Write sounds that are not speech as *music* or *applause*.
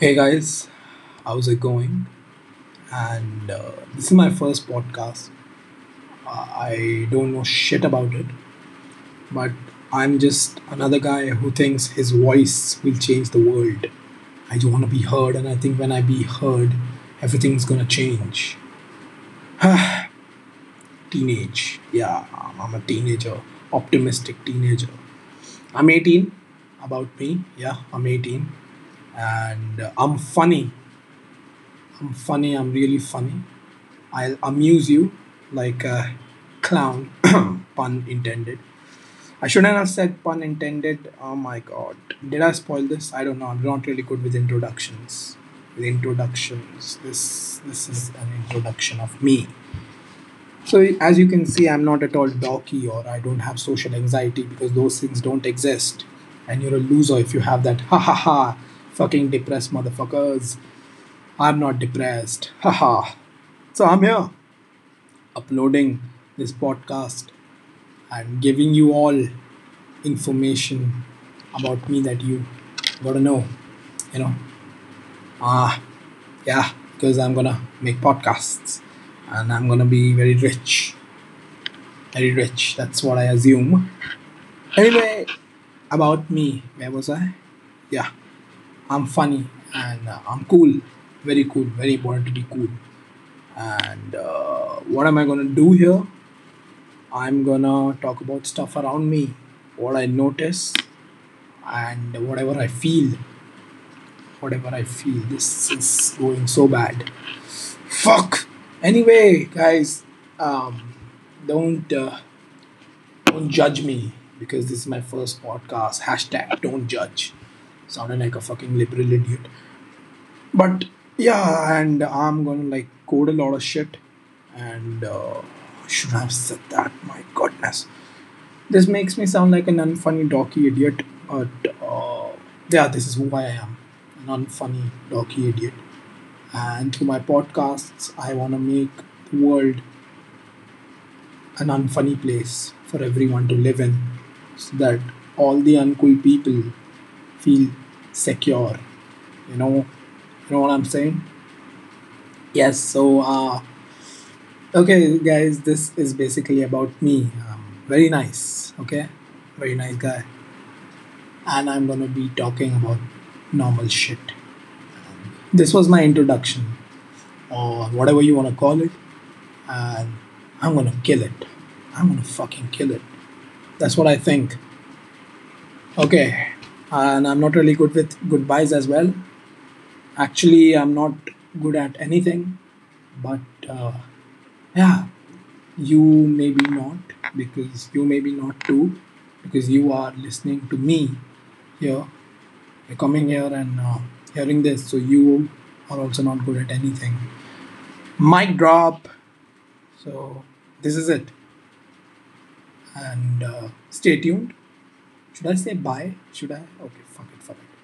Hey guys, how's it going? And uh, this is my first podcast. Uh, I don't know shit about it, but I'm just another guy who thinks his voice will change the world. I just want to be heard, and I think when I be heard, everything's gonna change. *sighs* Teenage, yeah, I'm a teenager, optimistic teenager. I'm 18. About me, yeah, I'm 18, and I'm funny I'm funny. I'm really funny. I'll amuse you like a clown. *coughs* pun intended. I shouldn't have said pun intended. Oh my god. Did I spoil this? I don't know. I'm not really good with introductions. With introductions. This this is an introduction of me. So as you can see, I'm not at all dorky or I don't have social anxiety because those things don't exist. And you're a loser if you have that. Ha ha ha. Fucking depressed motherfuckers. I'm not depressed. Haha. so I'm here uploading this podcast and giving you all information about me that you gotta know. You know. Ah, yeah, because I'm gonna make podcasts and I'm gonna be very rich. Very rich. That's what I assume. Anyway, about me, where was I? Yeah, I'm funny and uh, I'm cool. Very cool. Very important to be cool. And uh, what am I gonna do here? I'm gonna talk about stuff around me, what I notice, and whatever I feel. Whatever I feel. This is going so bad. Fuck. Anyway, guys, um, don't uh, don't judge me because this is my first podcast. Hashtag don't judge. Sounding like a fucking liberal idiot. But yeah, and I'm gonna like code a lot of shit. And uh, should have said that? My goodness. This makes me sound like an unfunny docky idiot, but uh, yeah, this is who I am. An unfunny docky idiot. And through my podcasts, I want to make the world an unfunny place for everyone to live in so that all the uncool people feel secure. You know, you know what I'm saying? Yes, so uh okay guys, this is basically about me. Um, very nice, okay? Very nice guy. And I'm gonna be talking about normal shit. This was my introduction, or whatever you wanna call it, and I'm gonna kill it. I'm gonna fucking kill it. That's what I think. Okay, and I'm not really good with goodbyes as well. Actually, I'm not good at anything, but uh, yeah, you maybe not because you maybe not too because you are listening to me here. You're coming here and uh, hearing this, so you are also not good at anything. Mic drop. So this is it, and uh, stay tuned. Should I say bye? Should I? Okay, fuck it, fuck it.